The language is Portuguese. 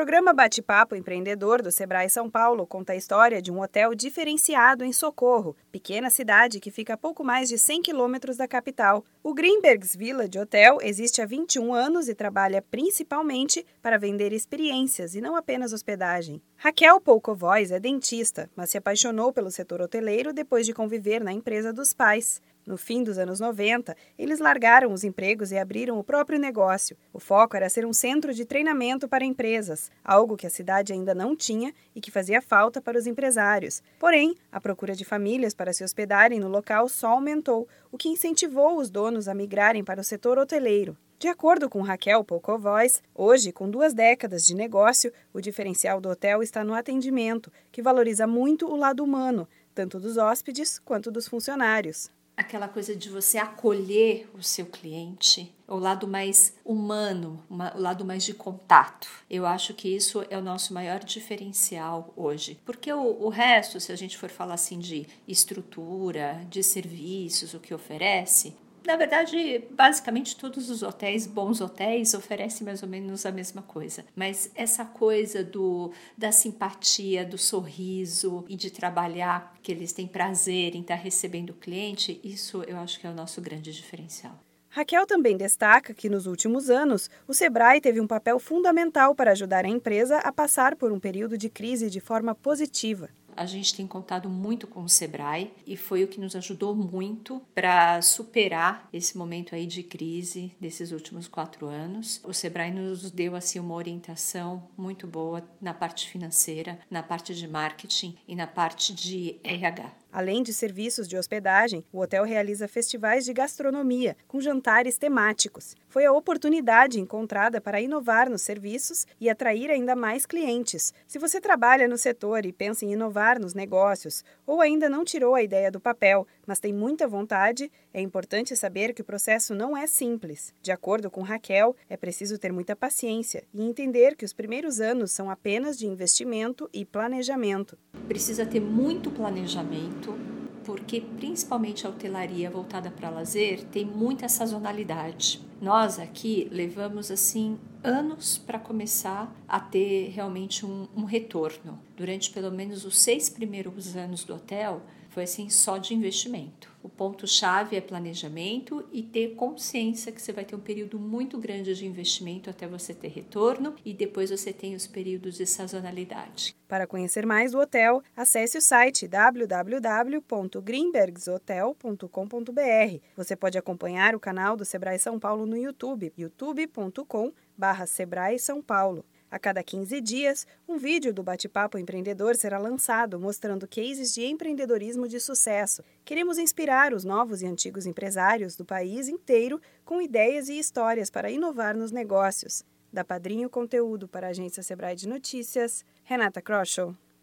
programa Bate-Papo Empreendedor do Sebrae São Paulo conta a história de um hotel diferenciado em Socorro, pequena cidade que fica a pouco mais de 100 quilômetros da capital. O Greenbergs Village Hotel existe há 21 anos e trabalha principalmente para vender experiências e não apenas hospedagem. Raquel Poucovoz é dentista, mas se apaixonou pelo setor hoteleiro depois de conviver na empresa dos pais. No fim dos anos 90, eles largaram os empregos e abriram o próprio negócio. O foco era ser um centro de treinamento para empresas, algo que a cidade ainda não tinha e que fazia falta para os empresários. Porém, a procura de famílias para se hospedarem no local só aumentou, o que incentivou os donos a migrarem para o setor hoteleiro. De acordo com Raquel Poucovoz, hoje, com duas décadas de negócio, o diferencial do hotel está no atendimento, que valoriza muito o lado humano, tanto dos hóspedes quanto dos funcionários aquela coisa de você acolher o seu cliente, o lado mais humano, uma, o lado mais de contato. Eu acho que isso é o nosso maior diferencial hoje. Porque o, o resto, se a gente for falar assim de estrutura, de serviços, o que oferece, na verdade, basicamente todos os hotéis, bons hotéis, oferecem mais ou menos a mesma coisa. Mas essa coisa do da simpatia, do sorriso e de trabalhar que eles têm prazer em estar recebendo o cliente, isso eu acho que é o nosso grande diferencial. Raquel também destaca que nos últimos anos, o Sebrae teve um papel fundamental para ajudar a empresa a passar por um período de crise de forma positiva a gente tem contado muito com o Sebrae e foi o que nos ajudou muito para superar esse momento aí de crise desses últimos quatro anos. O Sebrae nos deu assim uma orientação muito boa na parte financeira, na parte de marketing e na parte de RH. Além de serviços de hospedagem, o hotel realiza festivais de gastronomia, com jantares temáticos. Foi a oportunidade encontrada para inovar nos serviços e atrair ainda mais clientes. Se você trabalha no setor e pensa em inovar nos negócios, ou ainda não tirou a ideia do papel, mas tem muita vontade, é importante saber que o processo não é simples. De acordo com Raquel, é preciso ter muita paciência e entender que os primeiros anos são apenas de investimento e planejamento. Precisa ter muito planejamento, porque principalmente a hotelaria voltada para lazer tem muita sazonalidade. Nós aqui levamos assim anos para começar a ter realmente um, um retorno. Durante pelo menos os seis primeiros anos do hotel, foi assim só de investimento. O ponto chave é planejamento e ter consciência que você vai ter um período muito grande de investimento até você ter retorno e depois você tem os períodos de sazonalidade. Para conhecer mais do hotel, acesse o site www.greenbergshotel.com.br. Você pode acompanhar o canal do Sebrae São Paulo no YouTube, youtube.com/sebrae São Paulo. A cada 15 dias, um vídeo do Bate-Papo Empreendedor será lançado mostrando cases de empreendedorismo de sucesso. Queremos inspirar os novos e antigos empresários do país inteiro com ideias e histórias para inovar nos negócios. Da Padrinho Conteúdo para a agência Sebrae de Notícias, Renata Kroschel.